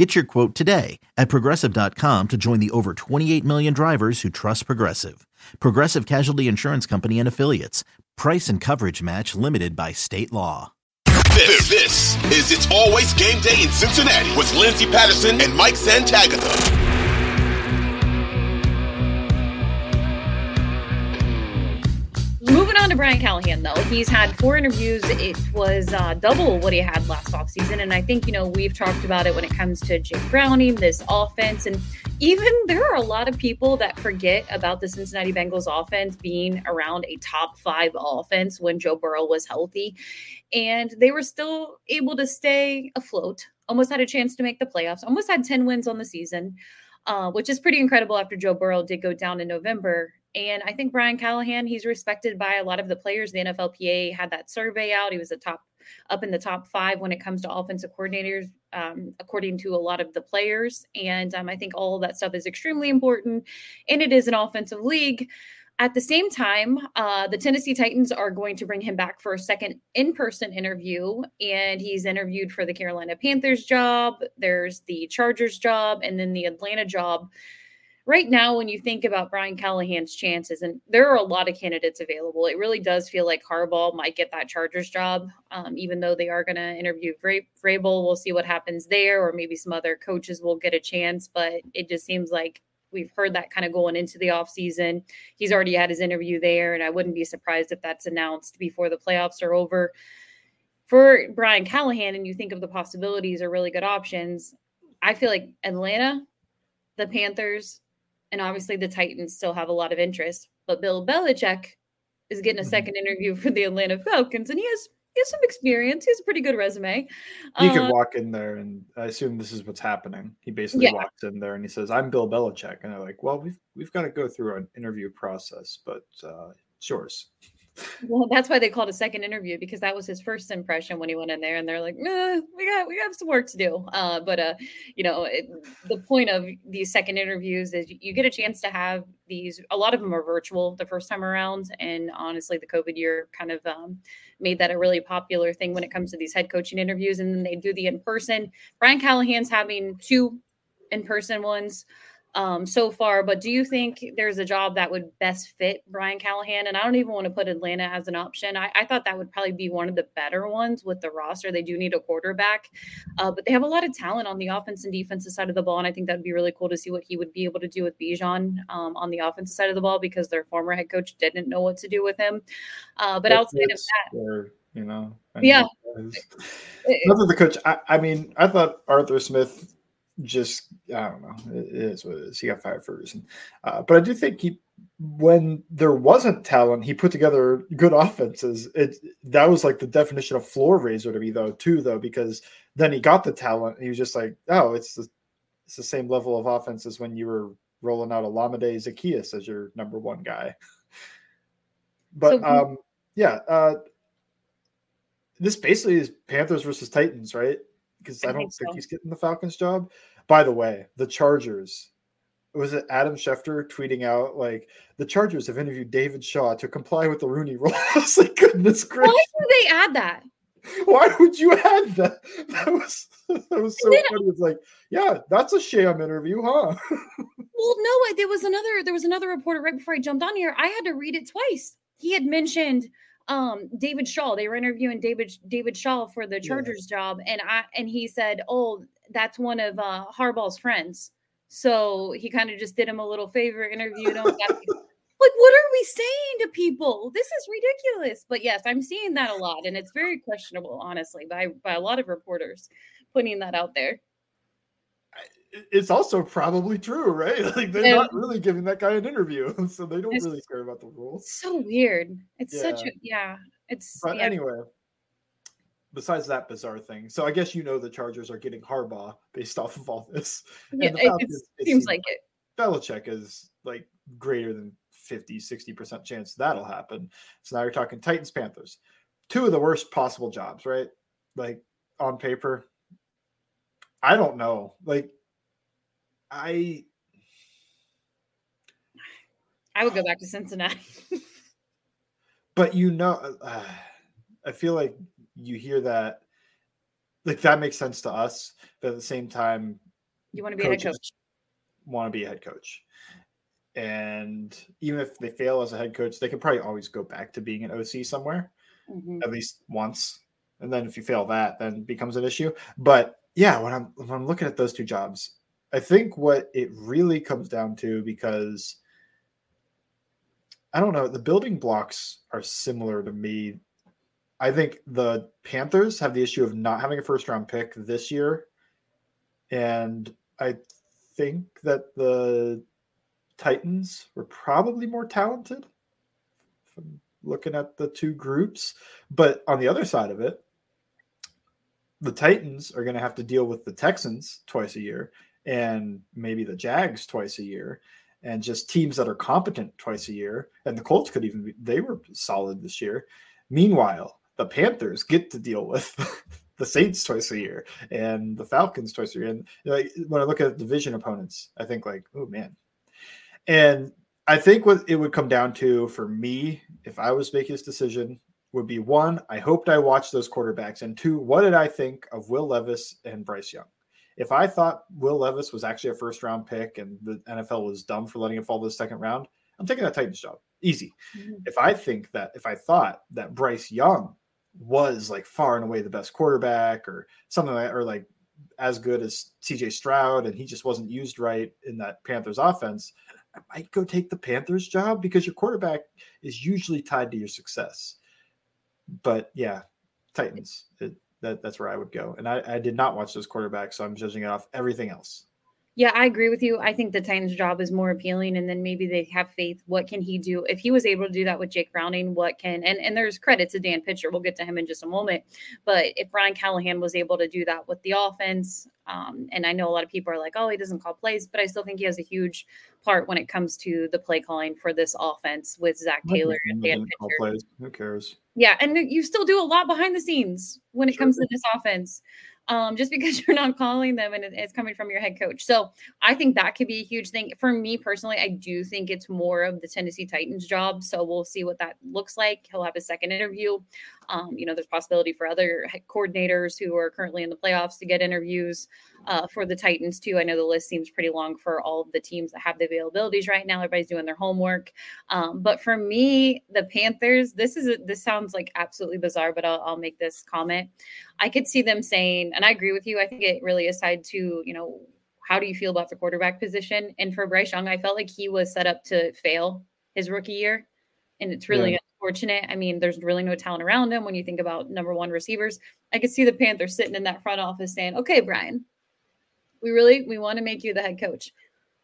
Get your quote today at progressive.com to join the over 28 million drivers who trust Progressive. Progressive Casualty Insurance Company and Affiliates. Price and coverage match limited by state law. This, this is It's Always Game Day in Cincinnati with Lindsay Patterson and Mike Santagata. On to Brian Callahan, though, he's had four interviews. It was uh, double what he had last offseason. And I think, you know, we've talked about it when it comes to Jake Browning, this offense. And even there are a lot of people that forget about the Cincinnati Bengals offense being around a top five offense when Joe Burrow was healthy. And they were still able to stay afloat, almost had a chance to make the playoffs, almost had 10 wins on the season. Uh, which is pretty incredible after Joe Burrow did go down in November. And I think Brian Callahan, he's respected by a lot of the players. The NFLPA had that survey out. He was a top up in the top five when it comes to offensive coordinators, um, according to a lot of the players. And um, I think all that stuff is extremely important. And it is an offensive league. At the same time, uh, the Tennessee Titans are going to bring him back for a second in person interview. And he's interviewed for the Carolina Panthers job, there's the Chargers job, and then the Atlanta job right now, when you think about Brian Callahan's chances, and there are a lot of candidates available, it really does feel like Harbaugh might get that Chargers job, um, even though they are going to interview Vrabel. We'll see what happens there, or maybe some other coaches will get a chance. But it just seems like we've heard that kind of going into the offseason. He's already had his interview there, and I wouldn't be surprised if that's announced before the playoffs are over. For Brian Callahan, and you think of the possibilities or really good options, I feel like Atlanta, the Panthers, and obviously the Titans still have a lot of interest. But Bill Belichick is getting a mm-hmm. second interview for the Atlanta Falcons, and he has he has some experience. He has a pretty good resume. He uh, could walk in there, and I assume this is what's happening. He basically yeah. walks in there and he says, "I'm Bill Belichick," and they're like, "Well, we've we've got to go through an interview process, but uh, it's yours." Well, that's why they called a second interview because that was his first impression when he went in there, and they're like, eh, "We got we have some work to do." Uh, but uh, you know, it, the point of these second interviews is you get a chance to have these. A lot of them are virtual the first time around, and honestly, the COVID year kind of um, made that a really popular thing when it comes to these head coaching interviews. And then they do the in person. Brian Callahan's having two in person ones um, so far. But do you think there's a job that would best fit Brian Callahan? And I don't even want to put Atlanta as an option. I, I thought that would probably be one of the better ones with the roster. They do need a quarterback, uh, but they have a lot of talent on the offense and defensive side of the ball. And I think that'd be really cool to see what he would be able to do with Bijan um, on the offensive side of the ball because their former head coach didn't know what to do with him. Uh, but outside of that, or, you know, yeah. Nothing the coach. I, I mean, I thought Arthur Smith just I don't know. It is what it is. He got fired for a reason. Uh, but I do think he, when there wasn't talent, he put together good offenses. It that was like the definition of floor raiser to me though too though because then he got the talent. And he was just like, oh, it's the it's the same level of offense as when you were rolling out Olamide Zaccheaus as your number one guy. but so, um, yeah, uh, this basically is Panthers versus Titans, right? Because I, I, don't think, think so. he's getting the Falcons job. By the way, the Chargers. Was it Adam Schefter tweeting out like the Chargers have interviewed David Shaw to comply with the Rooney Rule? I was like, goodness gracious! Why would they add that? Why would you add that? That was that was so funny. It's like, yeah, that's a sham interview, huh? well, no, uh, there was another there was another reporter right before I jumped on here. I had to read it twice. He had mentioned um David Shaw. They were interviewing David David Shaw for the Chargers yeah. job, and I and he said, "Oh, that's one of uh, Harbaugh's friends." So he kind of just did him a little favor, interviewed him. like, what are we saying to people? This is ridiculous. But yes, I'm seeing that a lot, and it's very questionable, honestly, by by a lot of reporters putting that out there it's also probably true, right? Like they're yeah. not really giving that guy an interview, so they don't really care about the rules. So weird. It's yeah. such a yeah. It's but yeah. anyway. Besides that bizarre thing, so I guess you know the Chargers are getting Harbaugh based off of all this. Yeah, it, it, seems like it. Belichick is like greater than 50, 60% chance that'll happen. So now you're talking Titans, Panthers. Two of the worst possible jobs, right? Like on paper. I don't know. Like I I would go back to Cincinnati. but you know uh, I feel like you hear that like that makes sense to us, but at the same time you want to be a head coach. Want to be a head coach. And even if they fail as a head coach, they can probably always go back to being an OC somewhere, mm-hmm. at least once. And then if you fail that, then it becomes an issue. But yeah, when I'm when I'm looking at those two jobs, I think what it really comes down to because I don't know, the building blocks are similar to me. I think the Panthers have the issue of not having a first round pick this year. And I think that the Titans were probably more talented from looking at the two groups. But on the other side of it, the Titans are going to have to deal with the Texans twice a year and maybe the Jags twice a year and just teams that are competent twice a year. And the Colts could even be, they were solid this year. Meanwhile, the Panthers get to deal with the Saints twice a year and the Falcons twice a year. And like when I look at division opponents, I think like, oh man. And I think what it would come down to for me, if I was making this decision, would be one, I hoped I watched those quarterbacks, and two, what did I think of Will Levis and Bryce Young? If I thought Will Levis was actually a first round pick and the NFL was dumb for letting him fall to the second round, I'm taking that Titans job. Easy. Mm-hmm. If I think that, if I thought that Bryce Young was like far and away the best quarterback or something like or like as good as CJ Stroud and he just wasn't used right in that Panthers offense, I might go take the Panthers job because your quarterback is usually tied to your success. But yeah, Titans. It, that that's where I would go. And I, I did not watch those quarterbacks, so I'm judging it off everything else. Yeah, I agree with you. I think the Titans' job is more appealing, and then maybe they have faith. What can he do? If he was able to do that with Jake Browning, what can and and there's credit to Dan Pitcher. We'll get to him in just a moment. But if Brian Callahan was able to do that with the offense, um, and I know a lot of people are like, "Oh, he doesn't call plays," but I still think he has a huge part when it comes to the play calling for this offense with Zac Taylor and Dan Pitcher. Plays. Who cares? Yeah, and you still do a lot behind the scenes when it sure. comes to this offense um, just because you're not calling them and it's coming from your head coach. So I think that could be a huge thing. For me personally, I do think it's more of the Tennessee Titans job. So we'll see what that looks like. He'll have a second interview. Um, you know, there's possibility for other coordinators who are currently in the playoffs to get interviews uh, for the Titans too. I know the list seems pretty long for all of the teams that have the availabilities right now. Everybody's doing their homework. Um, but for me, the Panthers, this is a, this sounds like absolutely bizarre, but I'll, I'll make this comment. I could see them saying, and I agree with you. I think it really is tied to you know how do you feel about the quarterback position? And for Bryce Young, I felt like he was set up to fail his rookie year, and it's really yeah unfortunate. I mean, there's really no talent around him when you think about number one receivers. I could see the Panthers sitting in that front office saying, okay, Brian, we really we want to make you the head coach.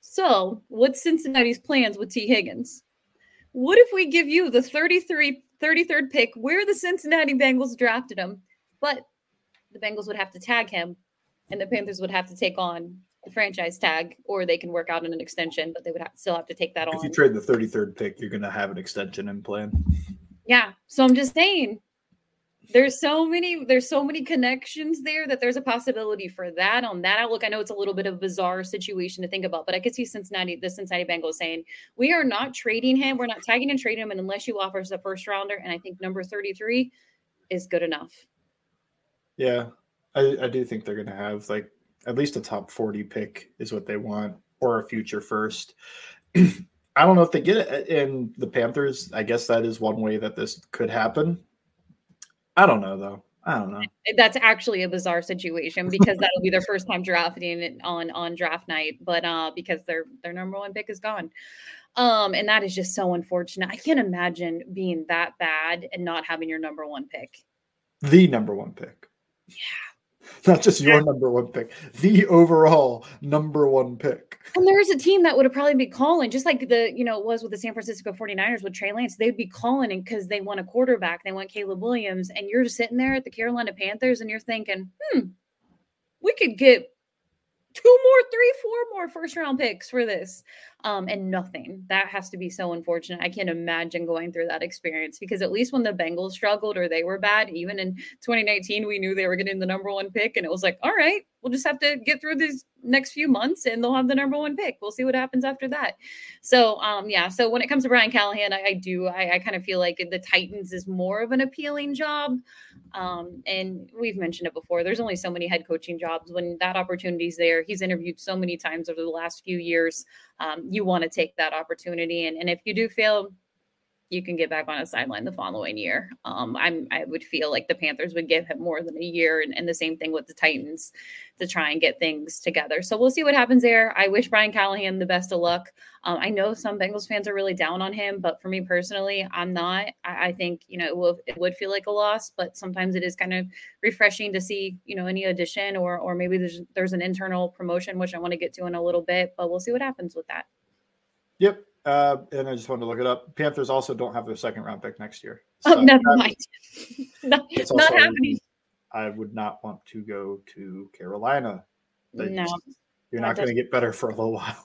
So, what's Cincinnati's plans with Tee Higgins? What if we give you the 33 33rd pick where the Cincinnati Bengals drafted him, but the Bengals would have to tag him and the Panthers would have to take on the franchise tag, or they can work out in an extension, but they would have, still have to take that if on. If you trade the 33rd pick, you're going to have an extension in plan. Yeah. So I'm just saying there's so many there's so many connections there that there's a possibility for that on that outlook. I know it's a little bit of a bizarre situation to think about, but I could see Cincinnati, the Cincinnati Bengals saying, We are not trading him, we're not tagging and trading him, and unless you offer us a first rounder, and I think number 33 is good enough. Yeah. I, I do think they're gonna have like at least a top 40 pick is what they want or a future first. I don't know if they get it in the Panthers. I guess that is one way that this could happen. I don't know though. I don't know. That's actually a bizarre situation because that'll be their first time drafting it on on draft night, but uh because their their number one pick is gone. Um and that is just so unfortunate. I can't imagine being that bad and not having your number one pick. The number one pick. Yeah. not just your number one pick, the overall number one pick. And there's a team that would have probably be calling, just like the, you know, it was with the San Francisco 49ers with Trey Lance. They'd be calling because they want a quarterback. They want Caleb Williams. And you're just sitting there at the Carolina Panthers and you're thinking, hmm, we could get two more, three, four more first round picks for this. Um, and nothing. That has to be so unfortunate. I can't imagine going through that experience because at least when the Bengals struggled or they were bad, even in 2019, we knew they were getting the number one pick, and it was like, all right, we'll just have to get through these next few months and they'll have the number one pick. We'll see what happens after that. So, um, yeah. So when it comes to Brian Callahan, I, I do, I, I kind of feel like the Titans is more of an appealing job. Um, and we've mentioned it before. There's only so many head coaching jobs when that opportunity's there. He's interviewed so many times over the last few years. Um, you want to take that opportunity. And, and if you do fail, you can get back on a sideline the following year. Um, I'm I would feel like the Panthers would give him more than a year, and, and, the same thing with the Titans to try and get things together. So we'll see what happens there. I wish Brian Callahan the best of luck. Um, I know some Bengals fans are really down on him, but for me personally, I'm not. I, I think you know it, will, it would feel like a loss, but sometimes it is kind of refreshing to see you know any addition or or maybe there's there's an internal promotion which I want to get to in a little bit, but we'll see what happens with that. Yep, uh, and I just wanted to look it up. Panthers also don't have their second round pick next year. Oh, so oh, never mind. not, not happening. I would not want to go to Carolina. no. You're not going to get better for a little while.